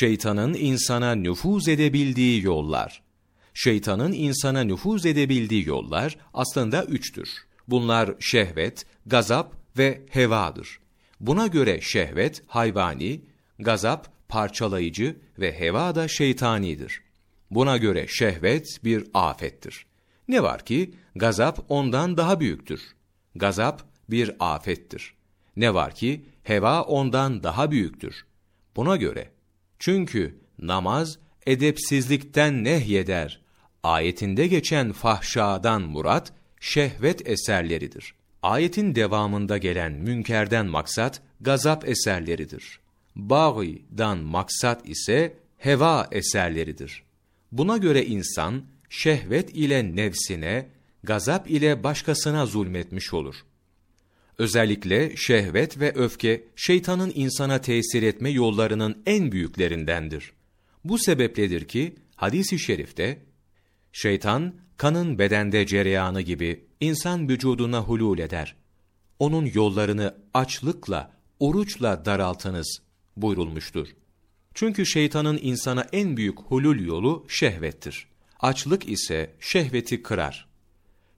Şeytanın insana nüfuz edebildiği yollar. Şeytanın insana nüfuz edebildiği yollar aslında üçtür. Bunlar şehvet, gazap ve hevadır. Buna göre şehvet hayvani, gazap parçalayıcı ve heva da şeytanidir. Buna göre şehvet bir afettir. Ne var ki gazap ondan daha büyüktür. Gazap bir afettir. Ne var ki heva ondan daha büyüktür. Buna göre çünkü namaz edepsizlikten nehyeder. Ayetinde geçen fahşadan murat şehvet eserleridir. Ayetin devamında gelen münkerden maksat gazap eserleridir. Bağı'dan maksat ise heva eserleridir. Buna göre insan şehvet ile nefsine, gazap ile başkasına zulmetmiş olur. Özellikle şehvet ve öfke şeytanın insana tesir etme yollarının en büyüklerindendir. Bu sebepledir ki hadis-i şerifte şeytan kanın bedende cereyanı gibi insan vücuduna hulul eder. Onun yollarını açlıkla, oruçla daraltınız buyurulmuştur. Çünkü şeytanın insana en büyük hulul yolu şehvettir. Açlık ise şehveti kırar.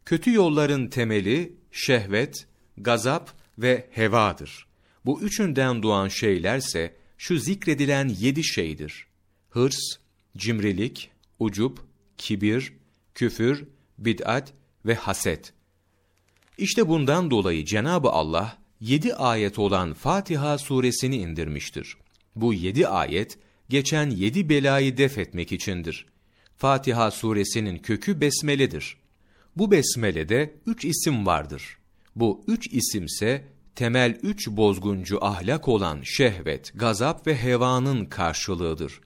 Kötü yolların temeli şehvet, gazap ve hevadır. Bu üçünden doğan şeylerse şu zikredilen yedi şeydir. Hırs, cimrilik, ucup, kibir, küfür, bid'at ve haset. İşte bundan dolayı Cenab-ı Allah yedi ayet olan Fatiha suresini indirmiştir. Bu yedi ayet, geçen yedi belayı def etmek içindir. Fatiha suresinin kökü besmeledir. Bu besmelede üç isim vardır. Bu üç isimse temel üç bozguncu ahlak olan şehvet, gazap ve hevanın karşılığıdır.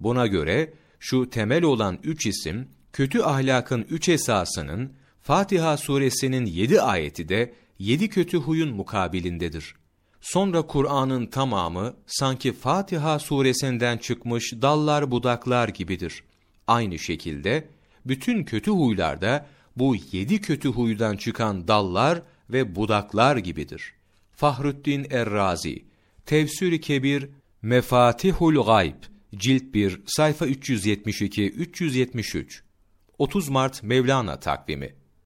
Buna göre şu temel olan üç isim, kötü ahlakın üç esasının Fatiha suresinin yedi ayeti de yedi kötü huyun mukabilindedir. Sonra Kur'an'ın tamamı sanki Fatiha suresinden çıkmış dallar budaklar gibidir. Aynı şekilde bütün kötü huylarda bu yedi kötü huydan çıkan dallar ve budaklar gibidir. Fahruddin Errazi, Tefsir-i Kebir, Mefatihul Gayb, Cilt 1, sayfa 372-373, 30 Mart Mevlana takvimi